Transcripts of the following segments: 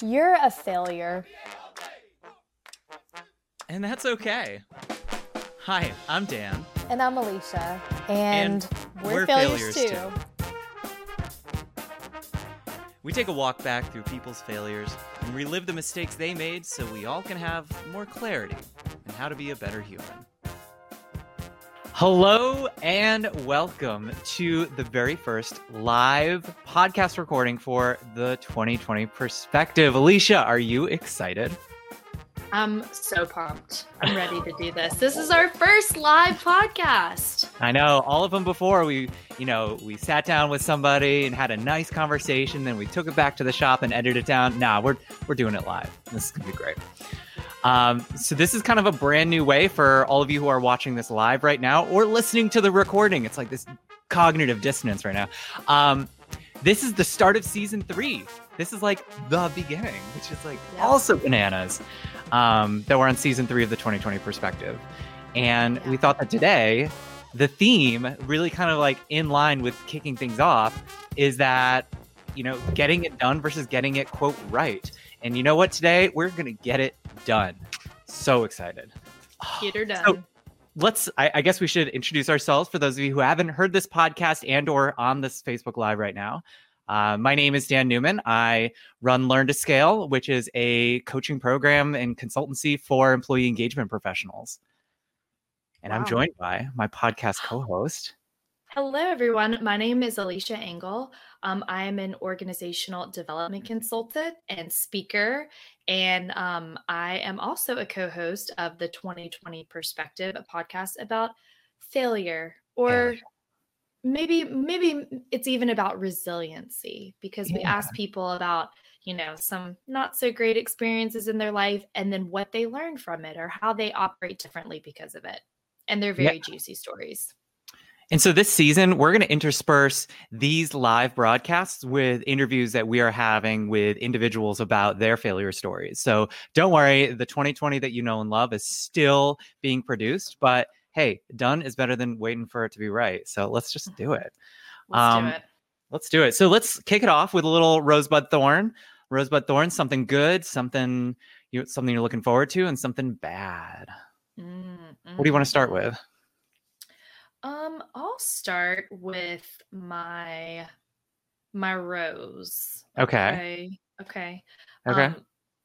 You're a failure. And that's okay. Hi, I'm Dan. And I'm Alicia. And, And we're, we're failures, failures, too. We take a walk back through people's failures and relive the mistakes they made so we all can have more clarity in how to be a better human. Hello and welcome to the very first live podcast recording for the 2020 perspective. Alicia, are you excited? I'm so pumped. I'm ready to do this. This is our first live podcast. I know all of them before we, you know, we sat down with somebody and had a nice conversation, then we took it back to the shop and edited it down. Nah, we're we're doing it live. This is gonna be great. Um, so this is kind of a brand new way for all of you who are watching this live right now or listening to the recording. It's like this cognitive dissonance right now. Um, this is the start of season three. This is like the beginning, which is like Yeah. also bananas. Um, that we're on season three of the 2020 perspective. And we thought that today, the theme, really kind of like in line with kicking things off, is that, you know, getting it done versus getting it, quote, right. And you know what? Today, we're going to get it done. So excited. Get her done. So- let's I, I guess we should introduce ourselves for those of you who haven't heard this podcast and or on this facebook live right now uh, my name is dan newman i run learn to scale which is a coaching program and consultancy for employee engagement professionals and i'm joined by my podcast co-host Hello, everyone. My name is Alicia Engel. Um, I am an organizational development consultant and speaker, and um, I am also a co host of the 2020 Perspective, a podcast about failure or Failure. maybe maybe it's even about resiliency because we Yeah. ask people about you know some not so great experiences in their life and then what they learned from it or how they operate differently because of it and they're Yeah. very juicy stories And so this season, we're going to intersperse these live broadcasts with interviews that we are having with individuals about their failure stories. So don't worry, the 2020 that you know and love is still being produced, but hey, done is better than waiting for it to be right. So let's just do it. let's Um, do it Let's do it. So let's kick it off with a little rosebud thorn. Rosebud thorn, something good, something you something you're looking forward to, and something bad. Mm, What do you want to start mm. with? Um i'll start with my my rose Okay. okay okay Okay. um,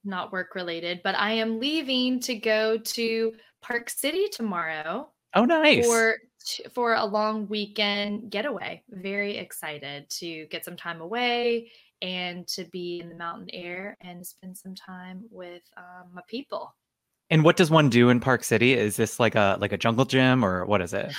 not work related but i am leaving to go to park city tomorrow oh, nice. for for a long weekend getaway. Very excited to get some time away and to be in the mountain air and spend some time with um, my people. And what does one do in Park City? Is this like a like a jungle gym or what is it?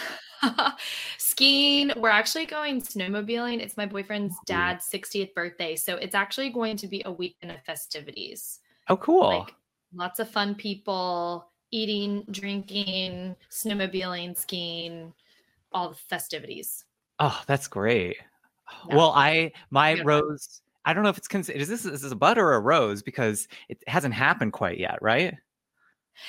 Skiing. We're actually going snowmobiling. It's my boyfriend's dad's 60th birthday, so it's actually going to be a weekend of festivities. Oh, cool. Like lots of fun people eating, drinking, snowmobiling, skiing, all the festivities. oh, that's great. Yeah. Well, I my Yeah. rose. I don't know if it's considered. Is this is this a bud or a rose because it hasn't happened quite yet, right?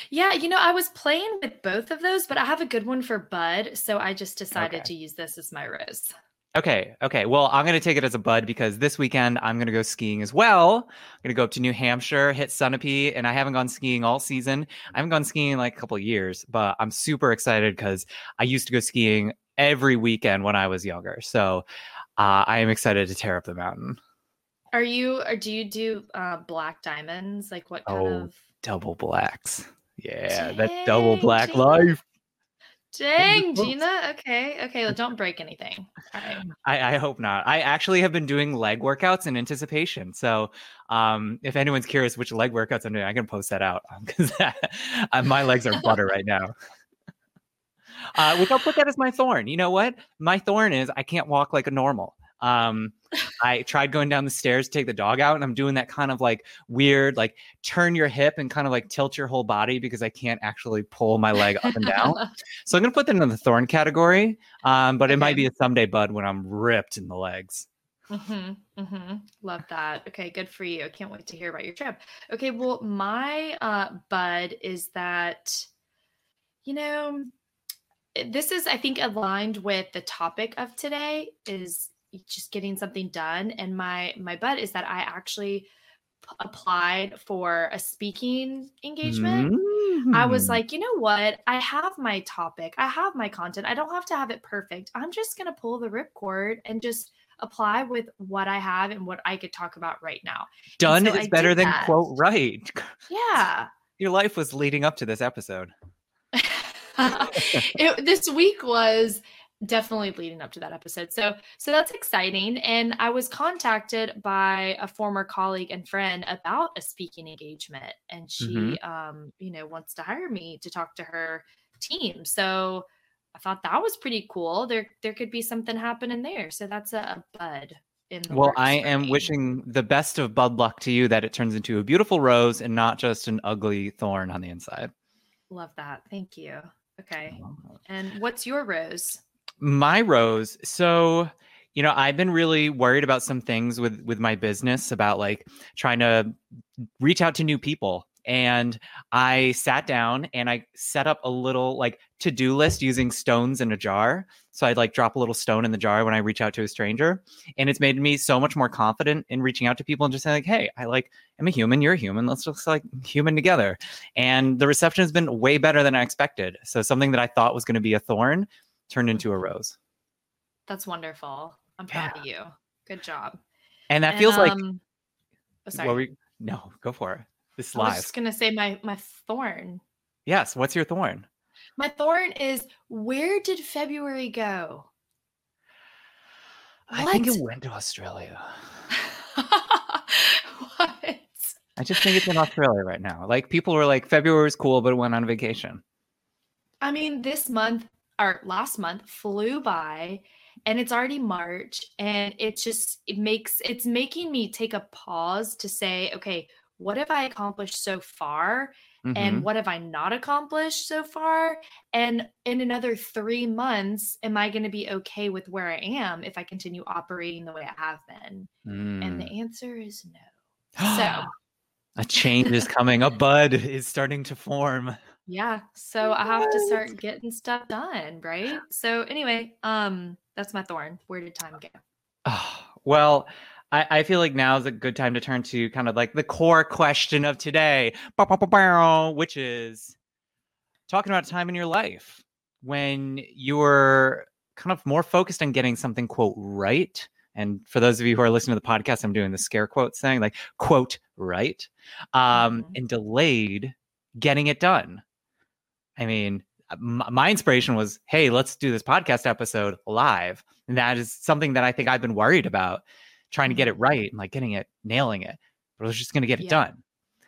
Yeah, you know, I was playing with both of those, but I have a good one for Bud, so I just decided Okay. to use this as my rose. Okay, okay. Well, I'm gonna take it as a bud because this weekend I'm gonna go skiing as well. I'm gonna go up to New Hampshire, hit Sunapee, and I haven't gone skiing all season. I haven't gone skiing in like a couple of years, but I'm super excited because I used to go skiing every weekend when I was younger. So uh, I am excited to tear up the mountain. Are you or do you do uh black diamonds? Like what kind Oh, of Double blacks. Yeah, that double black Gina. life. Dang. Gina. Okay, okay. Well, don't break anything. Right. I, I hope not. I actually have been doing leg workouts in anticipation. So, um, if anyone's curious which leg workouts I'm doing, I can post that out because my legs are butter right now. Uh, which I'll put that as my thorn. You know what? My thorn is I can't walk like a normal. Um, I tried going down the stairs to take the dog out, and I'm doing that kind of like weird, like turn your hip and kind of like tilt your whole body because I can't actually pull my leg up and down. So I'm gonna put that in the thorn category. Um, but it might be a someday bud when I'm ripped in the legs. Mm-hmm, mm-hmm. Love that. Okay, good for you. I can't wait to hear about your trip. Okay, well, my uh, bud is that, you know, this is I think aligned with the topic of today is just getting something done. And my my bud is that I actually applied for a speaking engagement. I was Mm. like, you know what? I have my topic, I have my content. I don't have to have it perfect. I'm just going to pull the ripcord and just apply with what I have and what I could talk about right now. done so is I better than that. quote right. Yeah. Your life was leading up to this episode. it, this week was definitely leading up to that episode. So so that's exciting and I was contacted by a former colleague and friend about a speaking engagement and she Mhm. um you know wants to hire me to talk to her team. So I thought that was pretty cool. There there could be something happening there. So that's a, a bud in Well, I am me. wishing the best of bud luck to you that it turns into a beautiful rose and not just an ugly thorn on the inside. love that. Thank you. Okay. And what's your rose? My rose. So, you know, I've been really worried about some things with with my business about like trying to reach out to new people. And I sat down and I set up a little like to-do list using stones in a jar. So I'd like drop a little stone in the jar when I reach out to a stranger. And it's made me so much more confident in reaching out to people and just saying like, hey, I like I'm a human, you're a human. Let's just like human together. And the reception has been way better than I expected. So something that I thought was going to be a thorn turned into a rose. That's wonderful. I'm proud of you. Good job. And that And, feels like um, oh, sorry. what we no, go for it. This is I was just gonna say my my thorn. Yes. What's your thorn? My thorn is where did February go? I think it went to Australia. what? I just think it's in Australia right now. Like people were like, February was cool, but it went on vacation. I mean, this month or last month flew by and it's already March and it just it makes it's making me take a pause to say, okay, what have I accomplished so far? Mhm. and what have I not accomplished so far? And in another three months, am I going to be okay with where I am if I continue operating the way I have been? And the Mm. answer is no. So, a change is coming. A bud is starting to form. Yeah. So I have to start getting stuff done, right? So anyway, um, that's my thorn. Where did time go? Ah, well, I, I feel like now is a good time to turn to kind of like the core question of today, which is talking about a time in your life when you were kind of more focused on getting something quote right. And for those of you who are listening to the podcast, I'm doing the scare quote thing, like quote right, um, Mhm. and delayed getting it done. I mean, uh, my inspiration was, hey, let's do this podcast episode live. And that is something that I think I've been worried about trying to get mm-hmm. it right and like getting it, nailing it. But I was just going to get it done.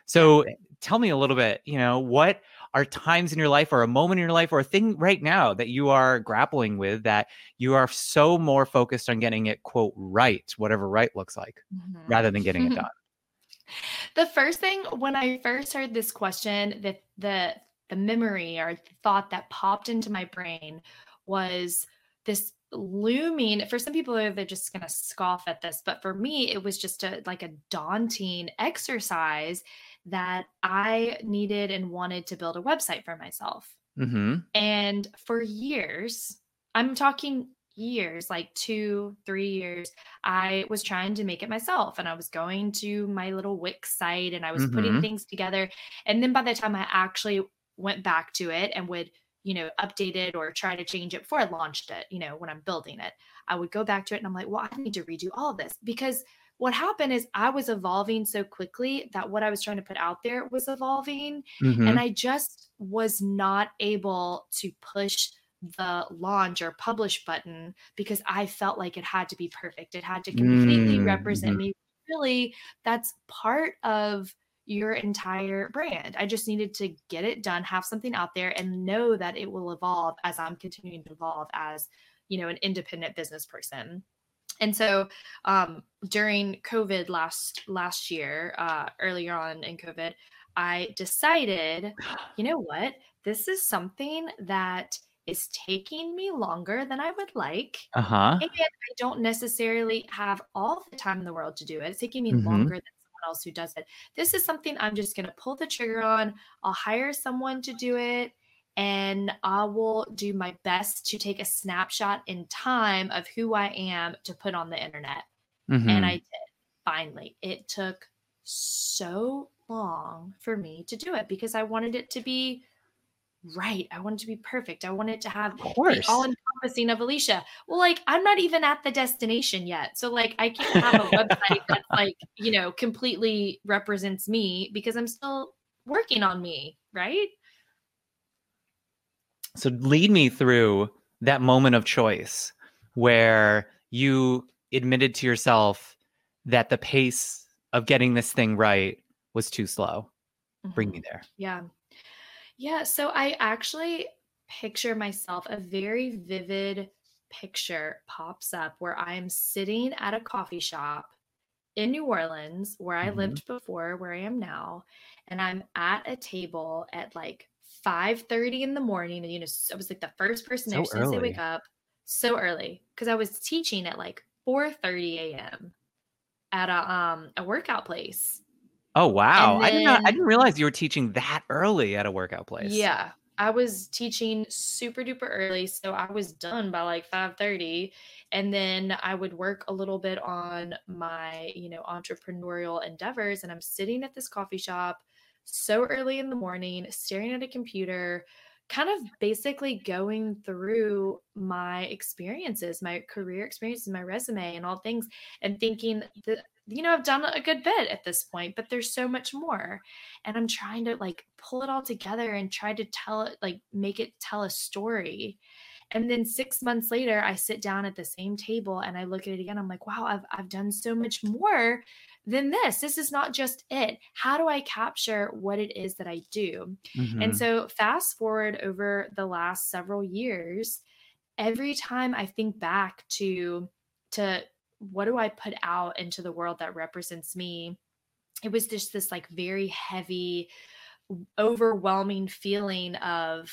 So tell me a little bit, you know, what are times in your life or a moment in your life or a thing right now that you are grappling with that you are so more focused on getting it, quote, right, whatever right looks like, mm-hmm. rather than getting it done? The first thing when I first heard this question, the the the memory or the thought that popped into my brain was this looming for some people they're just going to scoff at this but for me it was just a like a daunting exercise that i needed and wanted to build a website for myself Mm-hmm. and for years, I'm talking years, like two, three years, I was trying to make it myself. And I was going to my little Wix site and I was putting Mhm. things together. And then by the time I actually went back to it and would, you know, update it or try to change it before I launched it, you know, when I'm building it, I would go back to it and I'm like, well, I need to redo all of this because what happened is I was evolving so quickly that what I was trying to put out there was evolving Mm-hmm. and I just was not able to push the launch or publish button because I felt like it had to be perfect. It had to completely Mm, represent mhm. me. Really, that's part of your entire brand. I just needed to get it done, have something out there, and know that it will evolve as I'm continuing to evolve as, you know, an independent business person. And so um, during COVID last last year, uh, earlier on in COVID, I decided, you know what? This is something that is taking me longer than I would like. Uh huh. And I don't necessarily have all the time in the world to do it. It's taking me Mhm. longer than else who does it. This is something I'm just going to pull the trigger on. I'll hire someone to do it and I will do my best to take a snapshot in time of who I am to put on the internet. Mm-hmm. And I did finally. It took so long for me to do it because I wanted it to be right. I wanted to be perfect. I wanted to have the all encompassing of Alicia. Well, like I'm not even at the destination yet. So like I can't have a website that's like, you know, completely represents me because I'm still working on me, right? So lead me through that moment of choice where you admitted to yourself that the pace of getting this thing right was too slow. Mm-hmm. Bring me mm-hmm. there. Yeah. Yeah. So I actually picture myself, a very vivid picture pops up where I'm sitting at a coffee shop in New Orleans, where I mm-hmm. lived before, where I am now, and I'm at a table at like 5:30 in the morning. And you know, I was like the first person there since they wake up so early because I was teaching at like 4:30 a.m. at a um a workout place. Oh wow. Then, I did not I didn't realize you were teaching that early at a workout place. Yeah. I was teaching super duper early, so I was done by like 5:30 and then I would work a little bit on my, you know, entrepreneurial endeavors and I'm sitting at this coffee shop so early in the morning, staring at a computer, kind of basically going through my experiences, my career experiences, my resume, and all things, and thinking that, you know, I've done a good bit at this point, but there's so much more. And I'm trying to like pull it all together and try to tell it, like make it tell a story. And then six months later, I sit down at the same table and I look at it again. I'm like, wow, I've, I've done so much more than this. This is not just it. How do I capture what it is that I do? Mm-hmm. And so, fast forward over the last several years, every time I think back to to what do I put out into the world that represents me, it was just this like very heavy, overwhelming feeling of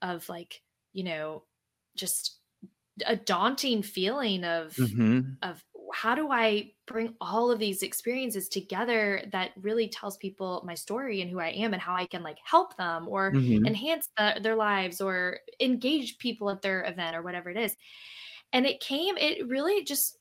of like you know just a daunting feeling of mm-hmm. of how do I bring all of these experiences together that really tells people my story and who I am and how I can like help them or mm-hmm. enhance the, their lives or engage people at their event or whatever it is. And it came, it really just,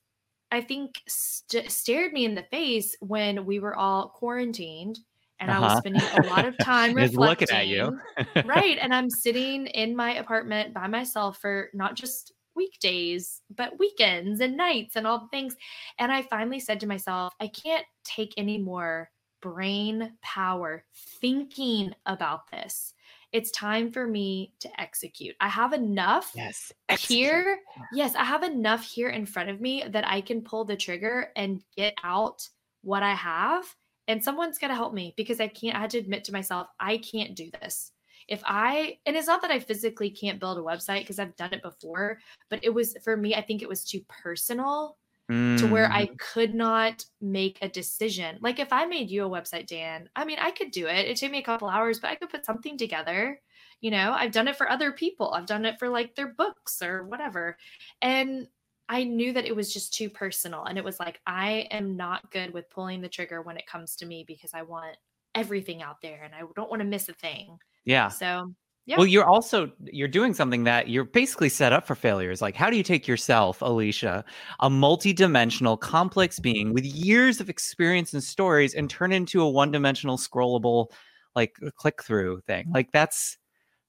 I think, st- stared me in the face when we were all quarantined and uh-huh. I was uh-huh. spending a lot of time reflecting. looking at you. right. And I'm sitting in my apartment by myself for not just weekdays, but weekends and nights and all the things. And I finally said to myself, I can't take any more brain power thinking about this. It's time for me to execute. I have enough yes, here. Yes, I have enough here in front of me that I can pull the trigger and get out what I have. And someone's got to help me because I can't, I had to admit to myself, I can't do this if I, and it's not that I physically can't build a website because I've done it before, but it was for me, I think it was too personal mm. to where I mm. could not make a decision. Like if I made you a website, Dan, I mean, I could do it. It took me a couple hours, but I could put something together. You know, I've done it for other people, I've done it for like their books or whatever. And I knew that it was just too personal. And it was like, I am not good with pulling the trigger when it comes to me because I want everything out there and I don't want to miss a thing. Yeah. So yeah. Well, you're also you're doing something that you're basically set up for failures. Like, how do you take yourself, Alicia, a multi-dimensional, complex being with years of experience and stories, and turn into a one-dimensional, scrollable, like click-through thing? Like that's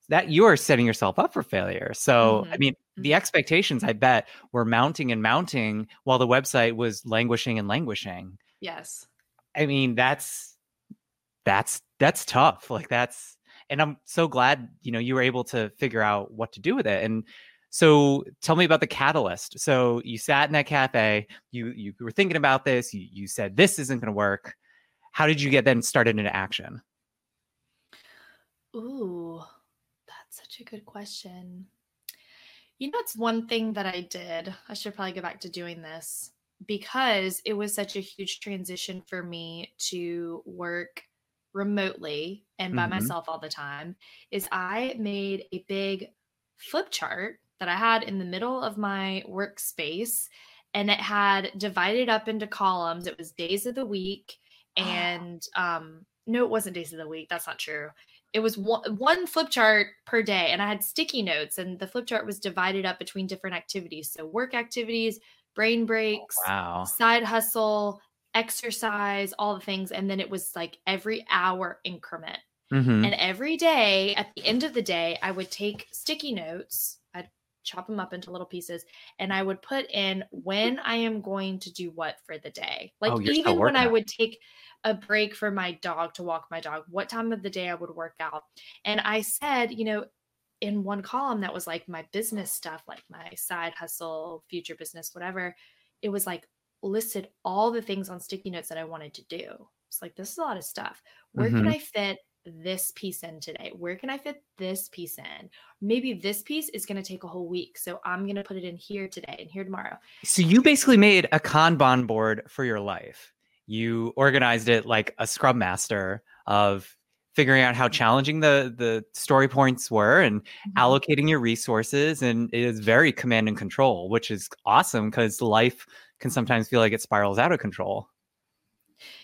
that you are setting yourself up for failure. So, mm-hmm. I mean, the mm-hmm. expectations I bet were mounting and mounting while the website was languishing and languishing. Yes. I mean, that's that's that's tough. Like that's and I'm so glad you know you were able to figure out what to do with it. And so tell me about the catalyst. So you sat in that cafe, you you were thinking about this, you, you said this isn't going to work. How did you get then started into action? Ooh, that's such a good question. You know, it's one thing that I did. I should probably go back to doing this because it was such a huge transition for me to work remotely and by mm-hmm. myself all the time is I made a big flip chart that I had in the middle of my workspace and it had divided up into columns. It was days of the week and um no it wasn't days of the week. That's not true. It was one, one flip chart per day and I had sticky notes and the flip chart was divided up between different activities. So work activities, brain breaks, wow. side hustle, exercise, all the things. And then it was like every hour increment. Mhm. And every day, at the end of the day, I would take sticky notes, I'd chop them up into little pieces, and I would put in when I am going to do what for the day. Like, Oh, even when I would take a break for my dog to walk my dog, what time of the day I would work out. And I said, you know, in one column that was like my business stuff, like my side hustle, future business, whatever, it was like listed all the things on sticky notes that I wanted to do. It's like, this is a lot of stuff. Where can Mhm. I fit this piece in today? Where can I fit this piece in? Maybe this piece is going to take a whole week. So I'm going to put it in here today and here tomorrow. So you basically made a Kanban board for your life. You organized it like a scrum master of figuring out how challenging the the story points were and mm-hmm. allocating your resources and it is very command and control, which is awesome because life can sometimes feel like it spirals out of control.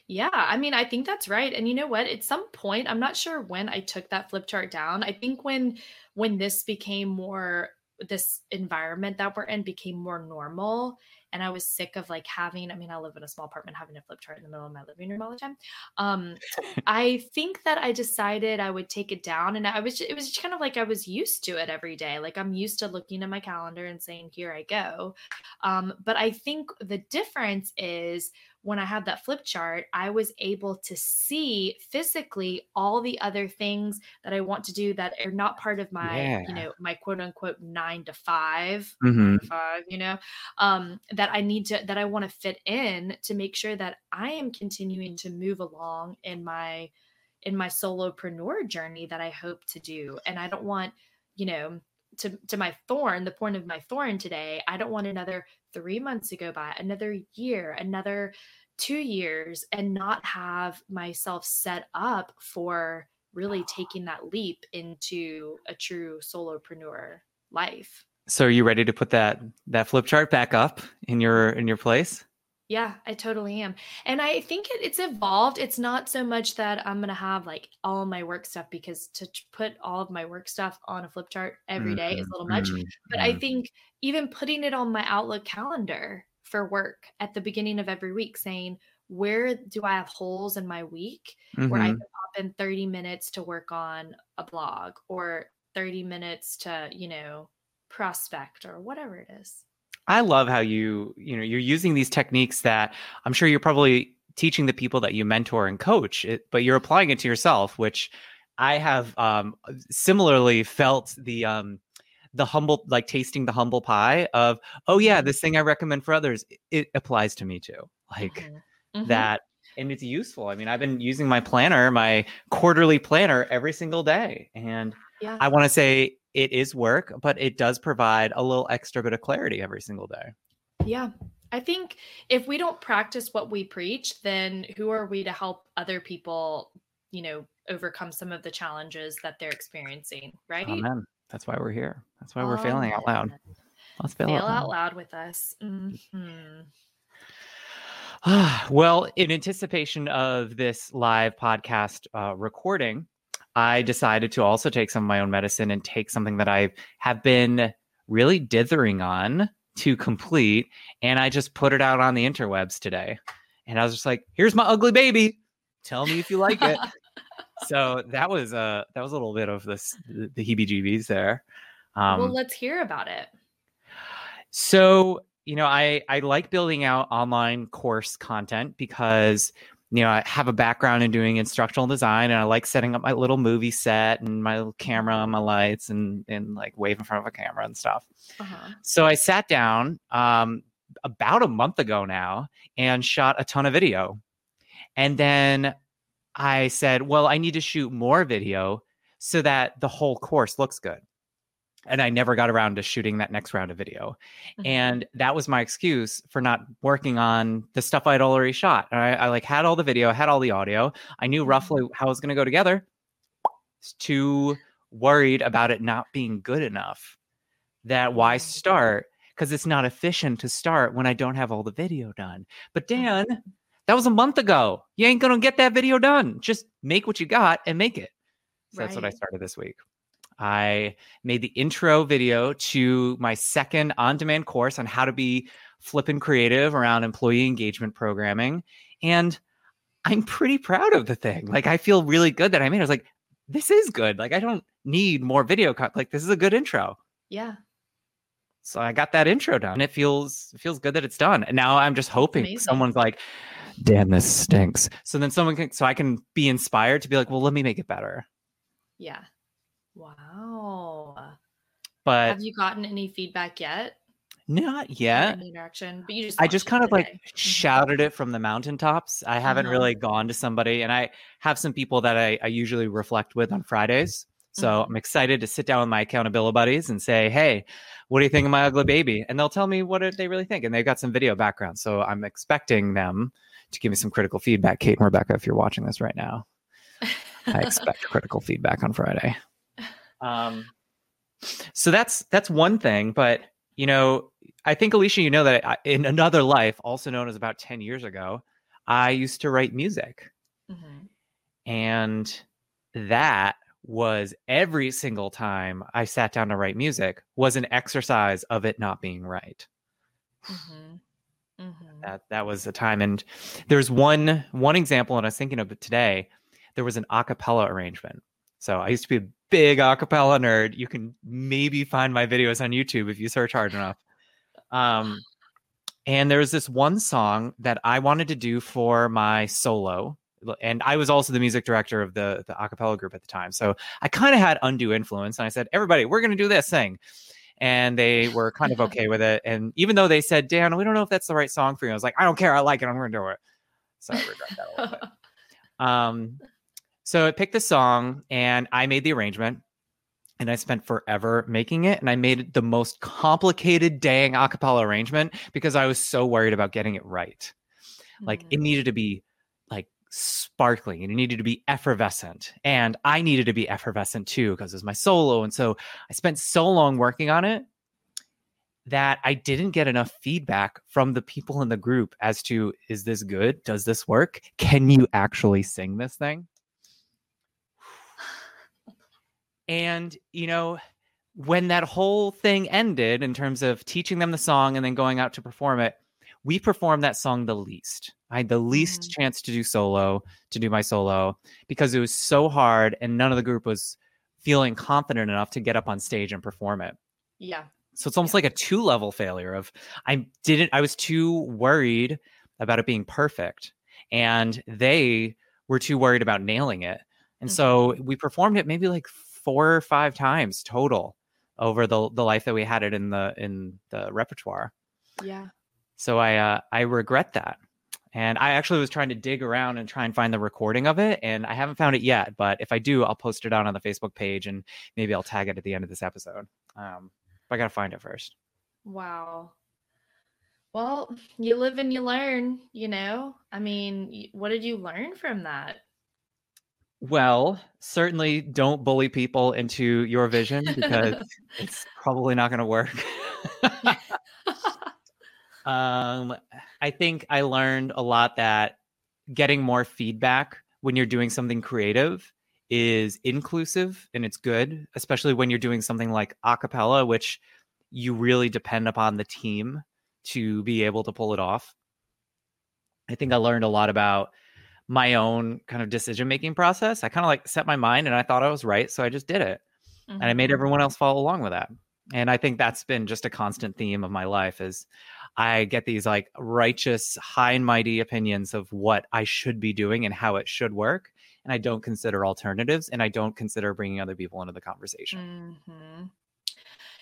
Yeah, I mean, I think that's right. And you know what? At some point, I'm not sure when I took that flip chart down. I think when when this became more this environment that we're in became more normal and I was sick of like having, I mean, I live in a small apartment having a flip chart in the middle of my living room all the time. Um, I think that I decided I would take it down and I was ju- it was just kind of like I was used to it every day. Like I'm used to looking at my calendar and saying, here I go. Um, but I think the difference is when I had that flip chart, I was able to see physically all the other things that I want to do that are not part of my, Yeah. you know, my quote unquote nine to 5 Mhm. five, you know, um, that I need to, that I want to fit in to make sure that I am continuing to move along in my, in my solopreneur journey that I hope to do. And I don't want, you know, to, to my thorn, the point of my thorn today, I don't want another three months go by, another year, another two years, and not have myself set up for really taking that leap into a true solopreneur life. So are you ready to put that that flip chart back up in your in your place? Yeah, I totally am. And I think it, it's evolved. It's not so much that I'm going to have like all my work stuff because to put all of my work stuff on a flip chart every day is a little much. Mhm, But I think even putting it on my Outlook calendar for work at the beginning of every week, saying, where do I have holes in my week where I Mhm. can pop in 30 minutes to work on a blog or 30 minutes to, you know, prospect or whatever it is. I love how you, you know, you're using these techniques that I'm sure you're probably teaching the people that you mentor and coach, it, but you're applying it to yourself, which I have um, similarly felt the um, the humble, like tasting the humble pie of, oh yeah, Mhm. this thing I recommend for others, it applies to me too. Like Mhm. Mhm. that, and it's useful. I mean, I've been using my planner, my quarterly planner, every single day, and Yeah. I want to say it is work, but it does provide a little extra bit of clarity every single day. Yeah. I think if we don't practice what we preach, then who are we to help other people, you know, overcome some of the challenges that they're experiencing, right? Amen. That's why we're here. That's why we're failing out loud. Let's fail, Fail out out loud. loud with us. Mhm. well, in anticipation of this live podcast uh, recording, I decided to also take some of my own medicine and take something that I have been really dithering on to complete. And I just put it out on the interwebs today. And I was just like, here's my ugly baby. Tell me if you like it. so that was uh that was a little bit of this the heebie jeebies there. Um, well, let's hear about it. so, you know, I I like building out online course content because you know, I have a background in doing instructional design and I like setting up my little movie set and my little camera and my lights and and like wave in front of a camera and stuff. Uh-huh. So I sat down um about a month ago now and shot a ton of video. And then I said, well, I need to shoot more video so that the whole course looks good. And I never got around to shooting that next round of video. Mhm. And that was my excuse for not working on the stuff I'd already shot. I, I like had all the video, had all the audio. I knew roughly how it was going to go together. Was Too worried about it not being good enough. That why Mm. start? Because it's not efficient to start when I don't have all the video done. But Mm-hmm. Dan, that was a month ago. You ain't gonna get that video done. Just make what you got and make it. So that's what I started this week. I made the intro video to my second on demand course on how to be flipping creative around employee engagement programming. And I'm pretty proud of the thing. Like I feel really good that I made. it. I was like, this is good. Like I don't need more video cut. Like this is a good intro. Yeah. So I got that intro done. And it feels it feels good that it's done. And now I'm just hoping amazing. someone's like, damn, this stinks. So then someone can so I can be inspired to be like, well, let me make it better. Yeah. Wow. But Have you gotten any feedback yet? not yet. Interaction? But you just I just kind of like today. Mhm. shouted it from the mountaintops. I haven't Uh-huh. really gone to somebody, and I have some people that I, I usually reflect with on Fridays. So Mhm. I'm excited to sit down with my accountability buddies and say, "Hey, what do you think of my ugly baby?" And they'll tell me what they really think, and they've got some video background. So I'm expecting them to give me some critical feedback. Kate and Rebecca, if you're watching this right now, I expect critical feedback on Friday. Um, so that's that's one thing, but you know, I think Alicia, you know that I, in another life, also known as about ten years ago, I used to write music, Mhm. and that was every single time I sat down to write music was an exercise of it not being right. Mhm. Mhm. That that was the time, and there's one one example, and I was thinking of it today. There was an a cappella arrangement. So I used to be a big a cappella nerd. You can maybe find my videos on YouTube if you search hard enough. Um, and there was this one song that I wanted to do for my solo, and I was also the music director of the the a cappella group at the time. So I kind of had undue influence, and I said, "Everybody, we're going to do this thing." And they were kind of okay with it. And even though they said, "Dan, we don't know if that's the right song for you," I was like, "I don't care. I like it. I'm going to do it." So I regret that a little bit. Um, so I picked the song and I made the arrangement and I spent forever making it. And I made it the most complicated dang acapella arrangement because I was so worried about getting it right. Like it Mhm. needed to be like sparkling and it needed to be effervescent. And I needed to be effervescent too because it was my solo. And so I spent so long working on it that I didn't get enough feedback from the people in the group as to is this good? Does this work? Can you actually sing this thing? And, you know, when that whole thing ended in terms of teaching them the song and then going out to perform it, we performed that song the least. I had the least Mhm. chance to do solo, to do my solo, because it was so hard and none of the group was feeling confident enough to get up on stage and perform it. Yeah. So it's almost Yeah. like a two level failure of I didn't I was too worried about it being perfect and they were too worried about nailing it. And so we performed it maybe like four or five times total over the the life that we had it in the in the repertoire. Yeah. So I uh, I regret that. And I actually was trying to dig around and try and find the recording of it, and I haven't found it yet. But if I do, I'll post it out on the Facebook page, and maybe I'll tag it at the end of this episode. Um, but I gotta find it first. Wow. Well, you live and you learn, you know? I mean, what did you learn from that? Well, certainly don't bully people into your vision because it's probably not going to work. um, I think I learned a lot that getting more feedback when you're doing something creative is inclusive and it's good, especially when you're doing something like a cappella, which you really depend upon the team to be able to pull it off. I think I learned a lot about my own kind of decision making process. I kind of like set my mind and I thought I was right. So I just did it. And I made Mhm. everyone else follow along with that. And I think that's been just a constant theme of my life is I get these like righteous, high and mighty opinions of what I should be doing and how it should work. And I don't consider alternatives and I don't consider bringing other people into the conversation. Mhm.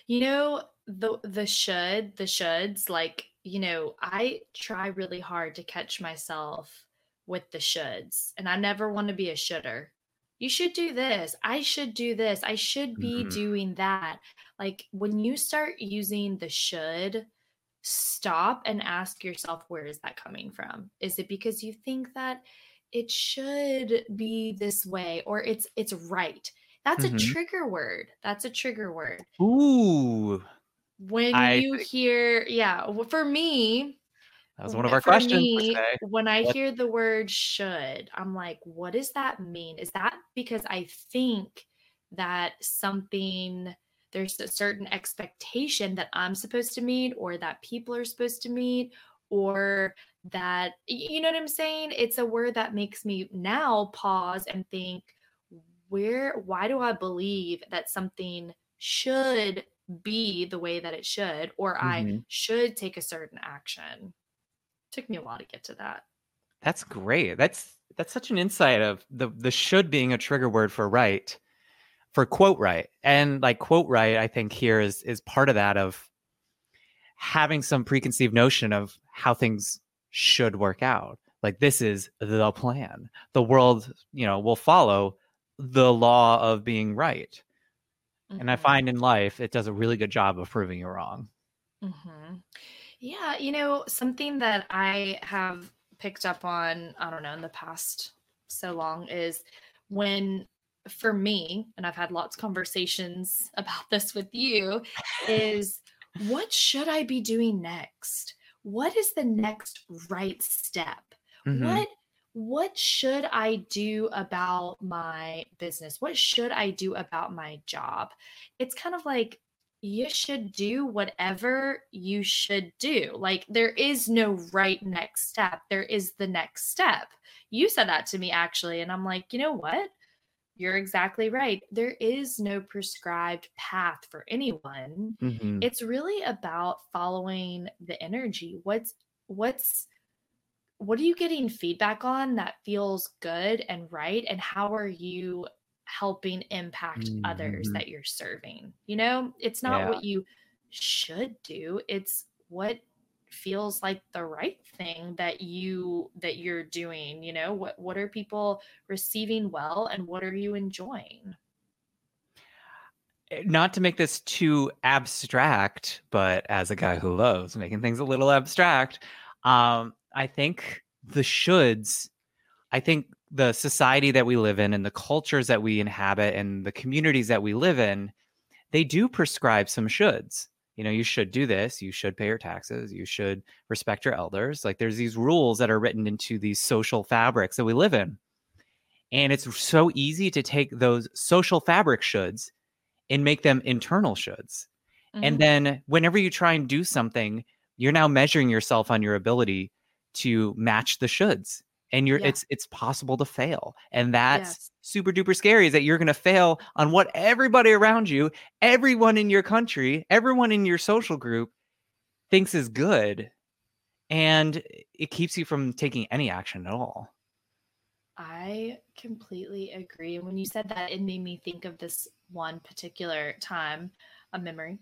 You know, the the should, the shoulds, like, you know, I try really hard to catch myself with the shoulds, and I never want to be a shoulder. You should do this. I should do this. I should be Mhm. doing that. Like when you start using the should, stop and ask yourself where is that coming from? Is it because you think that it should be this way or it's it's right? That's Mhm. a trigger word. That's a trigger word. Ooh, When I you hear, yeah, for me, that was one of our for questions. me, when I What- hear the word should, I'm like, what does that mean? Is that because I think that something, there's a certain expectation that I'm supposed to meet or that people are supposed to meet? Or that you know what I'm saying? It's a word that makes me now pause and think where why do I believe that something should be the way that it should or mm-hmm. I should take a certain action? Took me a while to get to that. That's great. That's that's such an insight of the the should being a trigger word for right for quote right. And like quote right I think here is is part of that of having some preconceived notion of how things should work out. Like this is the plan. The world, you know, will follow the law of being right. Mm-hmm. And I mm-hmm. find in life it does a really good job of proving you wrong. Mm-hmm. Yeah, you know, something that I have picked up on, I don't know, in the past so long is when for me, and I've had lots of conversations about this with you, is what should I be doing next? What is the next right step? Mm-hmm. What what should I do about my business? What should I do about my job? It's kind of like you should do whatever you should do. Like there is no right next step. There is the next step. You said that to me actually and I'm like, "You know what? You're exactly right. There is no prescribed path for anyone. Mm-hmm. It's really about following the energy. What's what's what are you getting feedback on that feels good and right and how are you helping impact mm-hmm. others that you're serving? You know, it's not yeah. what you should do. It's what feels like the right thing that you that you're doing you know what what are people receiving well and what are you enjoying eh, not to make this too abstract but as a guy who loves making things a little abstract um i think the shoulds i think the society that we live in and the cultures that we inhabit and the communities that we live in they do prescribe some shoulds. You know you should do this you should pay your taxes you should respect your elders. Like there's these rules that are written into these social fabrics that we live in. And it's so easy to take those social fabric shoulds and make them internal shoulds. Mm-hmm. and then whenever you try and do something you're now measuring yourself on your ability to match the shoulds and you're yeah. it's it's possible to fail and that's yes. super duper scary is that you're going to fail on what everybody around you everyone in your country everyone in your social group thinks is good and it keeps you from taking any action at all i completely agree And when you said that it made me think of this one particular time a memory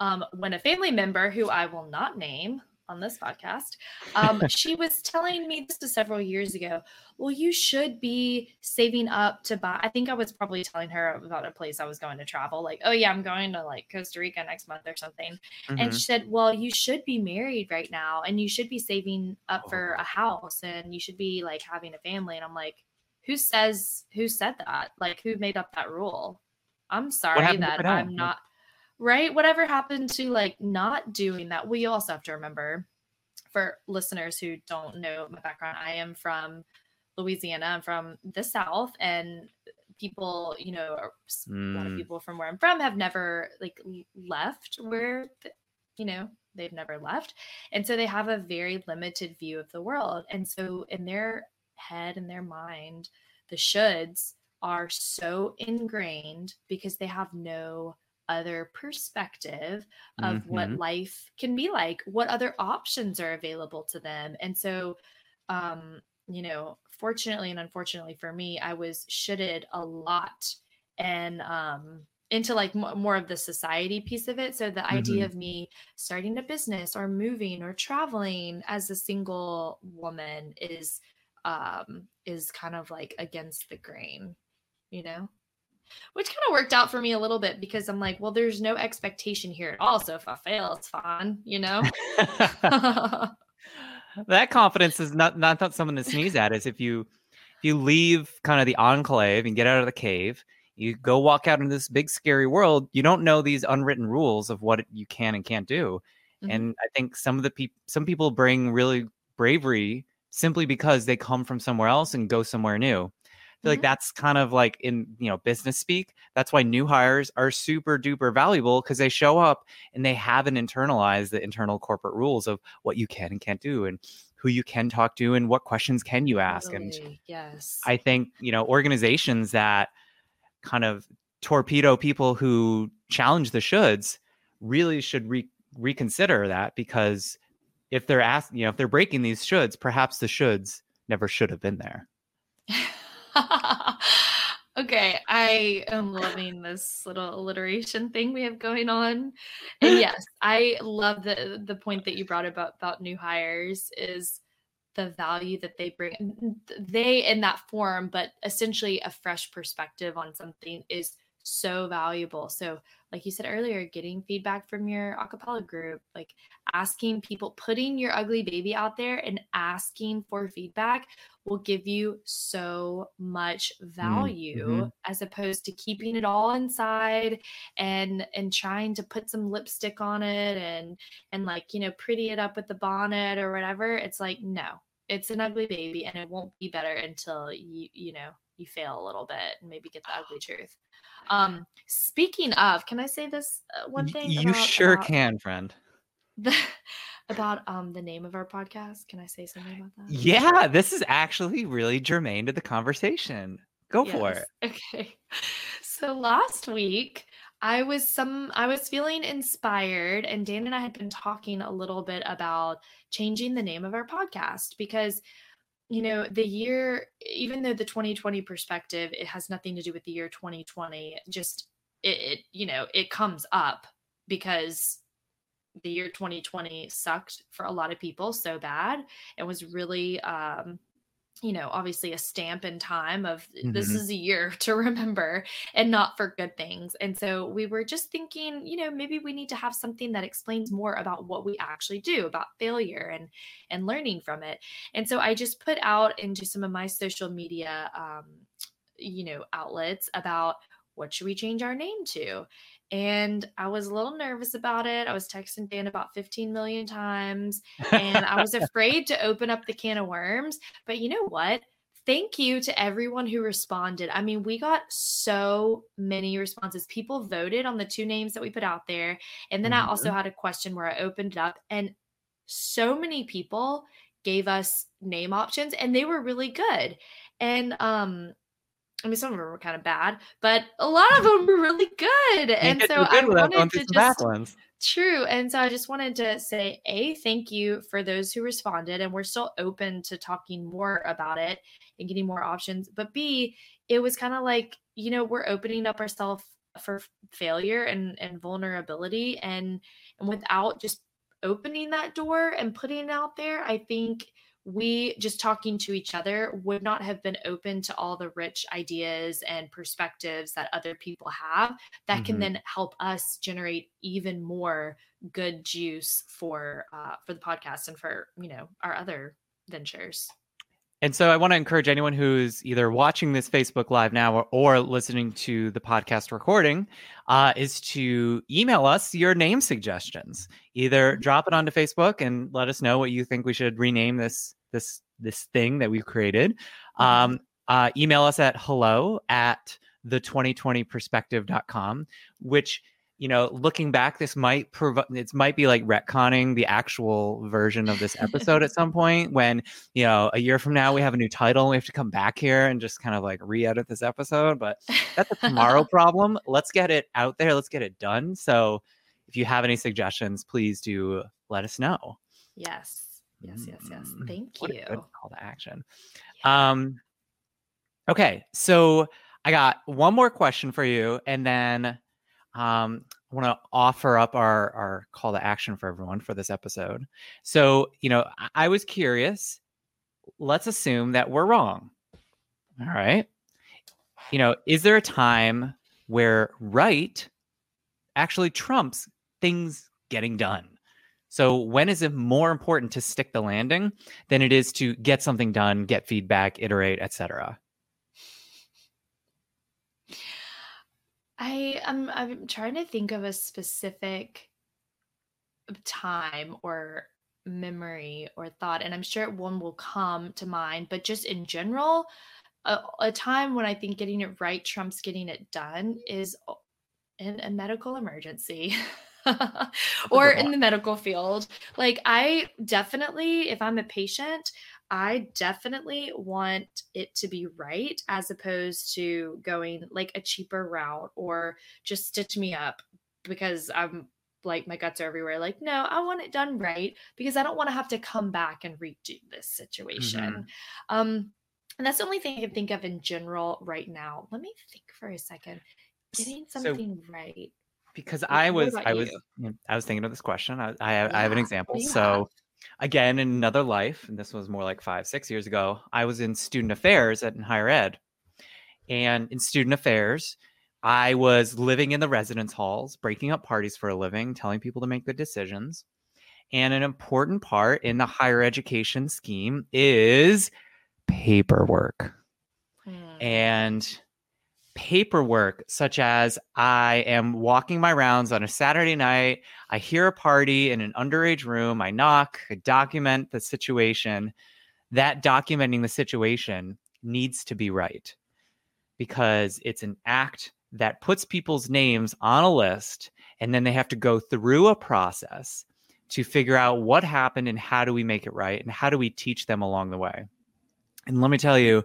um, when a family member who i will not name on this podcast. Um, she was telling me this was several years ago. Well, you should be saving up to buy. I think I was probably telling her about a place I was going to travel. Like, oh yeah, I'm going to like Costa Rica next month or something. Mm-hmm. And she said, well, you should be married right now, and you should be saving up for a house, and you should be like having a family. And I'm like, who says who said that? Like, who made up that rule? I'm sorry that I'm not right? Whatever happened to like not doing that? We also have to remember for listeners who don't know my background, I am from Louisiana. I'm from the South, and people, you know, mm. a lot of mm. people from where I'm from have never like left where, you know, they've never left. And so they have a very limited view of the world. And so in their head and their mind, the shoulds are so ingrained because they have no other perspective of mm-hmm. what life can be like, what other options are available to them. And so, um, you know, fortunately and unfortunately for me, I was shitted a lot and um, into like m- more of the society piece of it. So the mm-hmm. idea of me starting a business or moving or traveling as a single woman is um is kind of like against the grain, you know? Which kind of worked out for me a little bit because I'm like, well, there's no expectation here at all. So if I fail, it's fine, you know? that confidence is not, not, not something to sneeze at is if you, if you leave kind of the enclave and get out of the cave, you go walk out into this big scary world, you don't know these unwritten rules of what you can and can't do. Mm-hmm. And I think some of the people, some people bring really bravery simply because they come from somewhere else and go somewhere new feel mm-hmm. like that's kind of like in you know business speak. That's why new hires are super duper valuable because they show up and they haven't internalized the internal corporate rules of what you can and can't do. And who you can talk to and what questions can you ask. And yes. I think, you know, organizations that kind of torpedo people who challenge the shoulds really should re- reconsider that because if they're asking, you know, if they're breaking these shoulds, perhaps the shoulds never should have been there. okay, I am loving this little alliteration thing we have going on. And yes, I love the the point that you brought about about new hires is the value that they bring they in that form but essentially a fresh perspective on something is so valuable so like you said earlier getting feedback from your acapella group like asking people putting your ugly baby out there and asking for feedback will give you so much value mhm. as opposed to keeping it all inside and and trying to put some lipstick on it and and like you know pretty it up with the bonnet or whatever it's like no it's an ugly baby and it won't be better until you you know you fail a little bit and maybe get the ugly truth um speaking of can i say this uh, one thing you about- sure about can, friend. the, about um the name of our podcast can i say something about that Yeah, this is actually really germane to the conversation. Go for it. Okay. So last week I was some I was feeling inspired and Dan and I had been talking a little bit about changing the name of our podcast because you know the year even though the 2020 perspective it has nothing to do with the year 2020 just it, it you know it comes up because the year 2020 sucked for a lot of people so bad and was really um you know obviously a stamp in time of this Mhm. is a year to remember and not for good things. And so we were just thinking you know maybe we need to have something that explains more about what we actually do about failure and and learning from it. And so i just put out into some of my social media um you know outlets about what should we change our name to and i was a little nervous about it i was texting dan about 15 million times and I was afraid to open up the can of worms. But you know what? Thank you to everyone who responded. I mean, we got so many responses. People voted on the two names that we put out there. And then I also had a question where I opened it up, and so many people gave us name options, and they were really good. And um, I mean, some of them were kind of bad, but a lot of them were really good. And so I good going wanted to just ones. True. And so I just wanted to say, A, thank you for those who responded. And we're still open to talking more about it and getting more options. But B, it was kind of like, you know, we're opening up ourselves for failure and, and vulnerability. And and without just opening that door and putting it out there, I think we just talking to each other would not have been open to all the rich ideas and perspectives that other people have that can Mhm. then help us generate even more good juice for uh, for the podcast and for you know our other ventures And so I want to encourage anyone who's either watching this Facebook Live now or, or listening to the podcast recording uh, is to email us your name suggestions. Either drop it onto Facebook and let us know what you think we should rename this this this thing that we've created. Um, uh, email us at hello at the 2020perspective.com, which you know, looking back, this might provide it might be like retconning the actual version of this episode at some point when, you know, a year from now we have a new title and we have to come back here and just kind of like re-edit this episode. But that's a tomorrow problem. Let's get it out there. Let's get it done. So if you have any suggestions, please do let us know. yes yes yes yes Mm, thank what you call to action. Um, okay, so I got one more question for you, and then um, I want to offer up our our call to action for everyone for this episode. So, you know, I, I was curious. Let's assume that we're wrong. All right. You know, is there a time where right actually trumps things getting done? So when is it more important to stick the landing than it is to get something done, get feedback, iterate, etc.? i am i'm trying to think of a specific time or memory or thought and i'm sure one will come to mind but just in general a, a time when i think getting it right trumps getting it done is in a medical emergency or in the medical field. Like, I definitely, if I'm a patient, I definitely want it to be right as opposed to going like a cheaper route or just stitch me up because I'm like my guts are everywhere. Like, no, I want it done right because I don't want to have to come back and redo this situation. Mhm. Um, and that's the only thing I can think of in general right now. Let me think for a second. Getting So- something right. Because What- I was I was you? I was thinking of this question. I I, I have an example. So again, in another life, and this was more like five six years ago, I was in student affairs at in higher ed, and in student affairs. I was living in the residence halls, breaking up parties for a living, telling people to make good decisions. And an important part in the higher education scheme is paperwork Hmm. and paperwork such as I am walking my rounds on a Saturday night, I hear a party in an underage room, I knock, I document the situation. That documenting the situation needs to be right because it's an act that puts people's names on a list and then they have to go through a process to figure out what happened and how do we make it right and how do we teach them along the way. And let me tell you,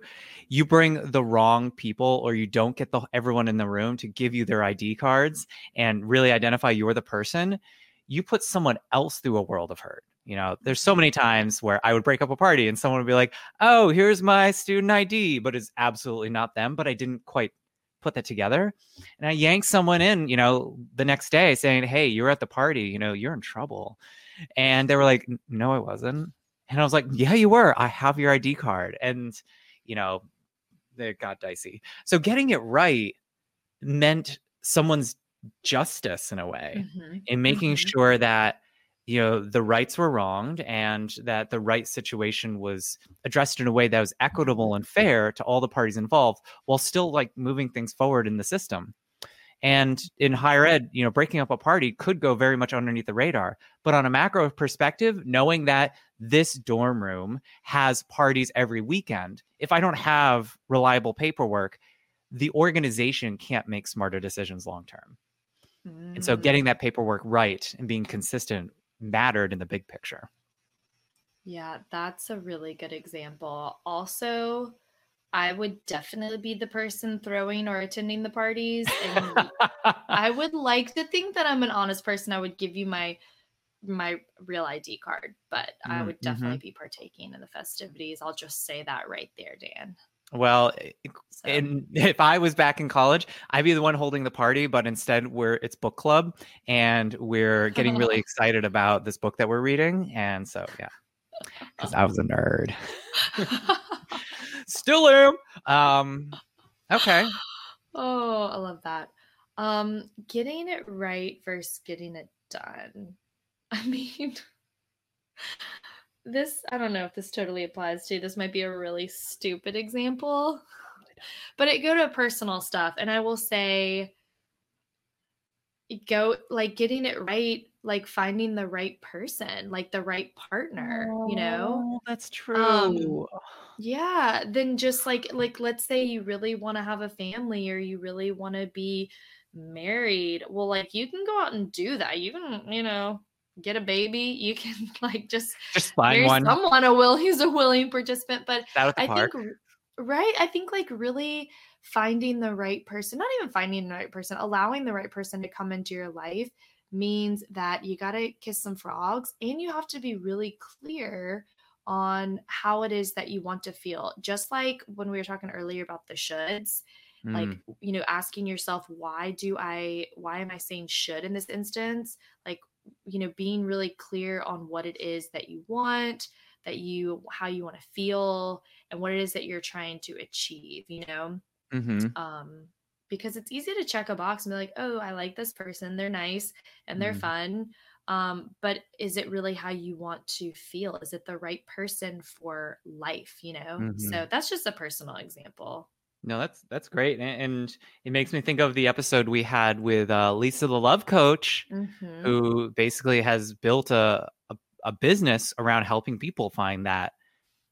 you bring the wrong people or you don't get the everyone in the room to give you their ID cards and really identify you're the person, you put someone else through a world of hurt. You know, there's so many times where I would break up a party and someone would be like, "Oh, here's my student ID," but it's absolutely not them, but I didn't quite put that together. And I yanked someone in, you know, the next day saying, "Hey, you're at the party, you know, you're in trouble." And they were like, "No, I wasn't." And I was like, "Yeah, you were. I have your ID card." And you know, it got dicey. So getting it right meant someone's justice in a way Mhm. in making Mhm. sure that you know the rights were wronged and that the right situation was addressed in a way that was equitable and fair to all the parties involved while still like moving things forward in the system and in higher ed you know breaking up a party could go very much underneath the radar but on a macro perspective knowing that this dorm room has parties every weekend if i don't have reliable paperwork the organization can't make smarter decisions long term and so Mm. getting that paperwork right and being consistent mattered in the big picture. Yeah, that's a really good example. Also, I would definitely be the person throwing or attending the parties. And I would like to think that I'm an honest person. I would give you my my real ID card, but I Mm, would mm-hmm. definitely be partaking in the festivities. I'll just say that right there, Dan. well, eh, eh, So, and if I was back in college, I'd be the one holding the party, but instead we're it's book club and we're getting really excited about this book that we're reading. And so yeah. Because I was a nerd. Still am. Um okay. oh, I love that. Um, getting it right versus getting it done. I mean, this, I don't know if this totally applies to. This might be a really stupid example, but it go to personal stuff. And I will say, go like getting it right, like finding the right person, like the right partner, you know? Oh, that's Um, true. Yeah, then just like like let's say you really want to have a family or you really want to be married. Well, like you can go out and do that. You can, you know, get a baby. You can like just Just find one someone a will who's a willing participant. But out at the I park. think right, I think like really finding the right person, not even finding the right person, allowing the right person to come into your life means that you got to kiss some frogs and you have to be really clear on how it is that you want to feel. Just like when we were talking earlier about the shoulds, like Mm, you know asking yourself why do i why am i saying should in this instance? Like you know being really clear on what it is that you want that you how you want to feel and what it is that you're trying to achieve you know mhm. um because it's easy to check a box and be like oh i like this person they're nice and they're Mhm. fun um but is it really how you want to feel is it the right person for life you know Mhm. so that's just a personal example No, that's that's great, a- and it makes me think of the episode we had with uh, Lisa, the love coach, Mhm. who basically has built a, a a business around helping people find that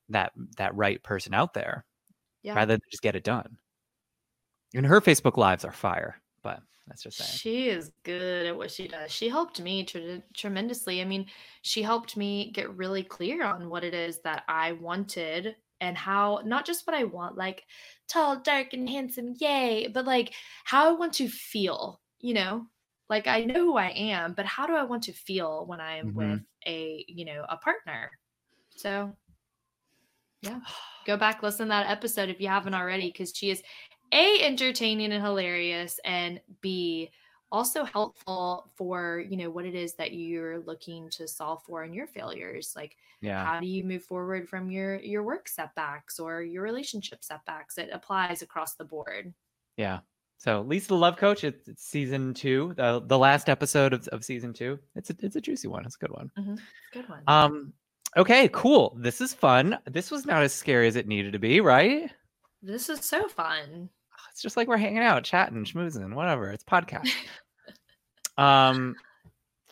that that right person out there, yeah rather than just get it done. And her Facebook lives are fire. but that's just saying. She is good at what she does. She helped me tre- tremendously. I mean, she helped me get really clear on what it is that I wanted and how not just what I want, like tall, dark, and handsome, yay, but like how I want to feel, you know? Like I know who I am, but how do I want to feel when I am Mhm. with a, you know, a partner? So yeah. Go back, listen to that episode if you haven't already, because she is A entertaining and hilarious, and B also helpful for, you know, what it is that you're looking to solve for in your failures. Like Yeah. how do you move forward from your your work setbacks or your relationship setbacks it applies across the board Yeah. So Lisa the Love Coach, it's, it's season two, the the last episode of, of season two. It's a it's a juicy one. It's a good one. good one Um okay, cool. This is fun. This was not as scary as it needed to be, right? this is so fun It's just like we're hanging out, chatting, schmoozing, whatever. It's podcast. um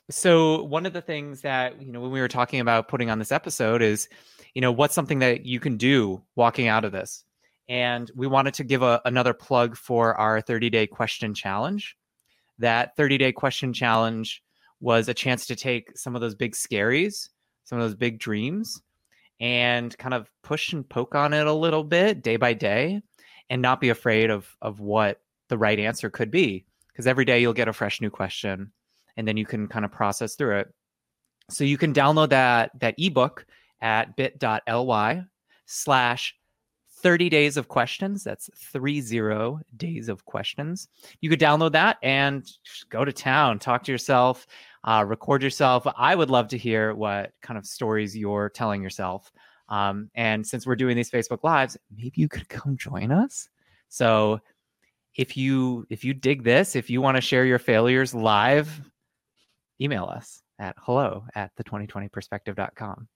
so one of the things that you know when we were talking about putting on this episode is you know what's something that you can do walking out of this and we wanted to give a, another plug for our 30 day question challenge that 30 day question challenge was a chance to take some of those big scaries some of those big dreams and kind of push and poke on it a little bit day by day and not be afraid of of what the right answer could be because every day you'll get a fresh new question and then you can kind of process through it. So you can download that that ebook at bit.ly slash 30 days of questions. That's 30 days of questions. You could download that and go to town talk to yourself uh, record yourself. I would love to hear what kind of stories you're telling yourself um, and since we're doing these facebook lives maybe you could come join us. So if you if you dig this if you want to share your failures live email us at hello at the 2020perspective.com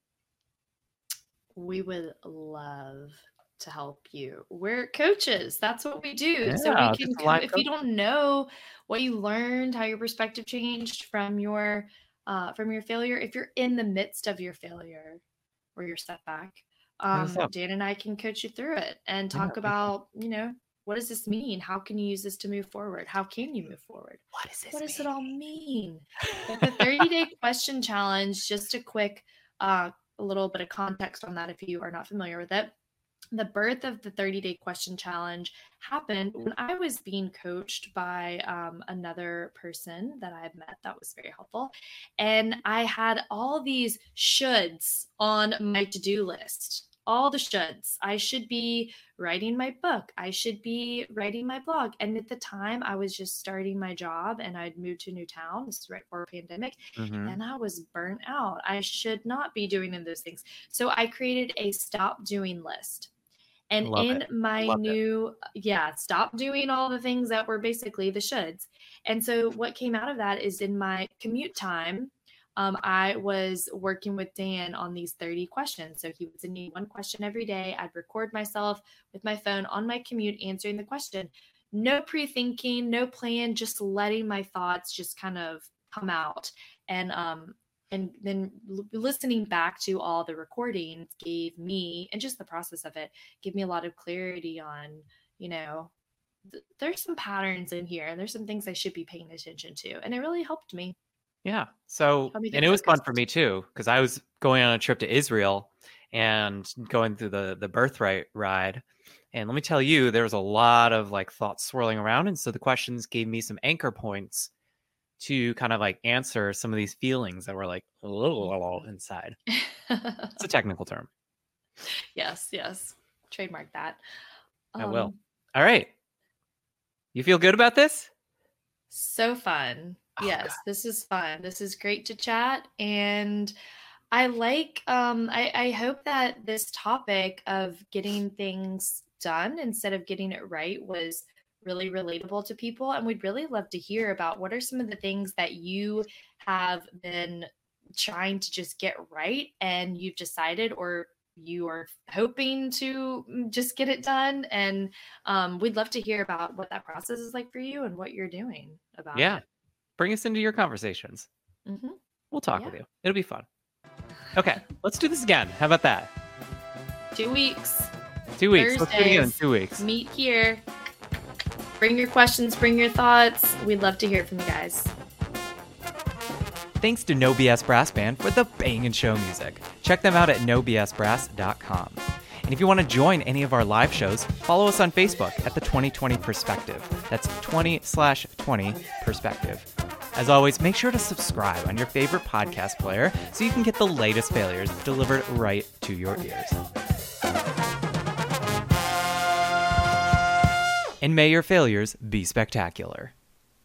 we would love to help you. We're coaches. That's what we do. So we can just a come, live if you don't know what you learned how your perspective changed from your uh, from your failure if you're in the midst of your failure or your setback um, dan and i can coach you through it and talk about you know what does this mean? How can you use this to move forward? How can you move forward? What is this what does it all mean? The 30 day question challenge, just a quick, uh, a little bit of context on that if you are not familiar with it. The birth of the 30 day question challenge happened when I was being coached by um, another person that I had met that was very helpful. And I had all these shoulds on my to do list. All the shoulds. I should be writing my book. I should be writing my blog. And at the time, I was just starting my job and I'd moved to a new town. This is right before pandemic. Mhm. And I was burnt out. I should not be doing those things. So I created a stop doing list. And Love in it. my Love it. new, yeah, stop doing all the things that were basically the shoulds. And so what came out of that is in my commute time, um, I was working with Dan on these 30 questions. So he would send me one question every day. I'd record myself with my phone on my commute answering the question. No pre thinking, no plan, just letting my thoughts just kind of come out. And, um, and then listening back to all the recordings gave me, and just the process of it, gave me a lot of clarity on, you know, th- there's some patterns in here and there's some things I should be paying attention to. And it really helped me. Yeah. So, me and it was fun for me too, because I was going on a trip to Israel and going through the the birthright ride. And let me tell you, there was a lot of like thoughts swirling around. And so the questions gave me some anchor points to kind of like answer some of these feelings that were like inside. It's a technical term. yes, yes. Trademark that. I will. Um, All right. You feel good about this? So fun. Oh, yes, God. this is fun. This is great to chat. And I like, um, I, I hope that this topic of getting things done instead of getting it right was really relatable to people. And we'd really love to hear about what are some of the things that you have been trying to just get right and you've decided or you are hoping to mm, just get it done and um, we'd love to hear about what that process is like for you and what you're doing about Yeah. it. Bring us into your conversations. hmm We'll talk Yeah. with you. It'll be fun. Okay, let's do this again. How about that? Two weeks. Two weeks. Let's do it again in two weeks. Meet here. Bring your questions, bring your thoughts. We'd love to hear from you guys. Thanks to No BS Brass Band for the bang and show music. Check them out at nobsbrass.com. And if you want to join any of our live shows, follow us on Facebook at the 2020 Perspective. That's 20 slash 20 Perspective. As always, make sure to subscribe on your favorite podcast player so you can get the latest failures delivered right to your ears. And may your failures be spectacular.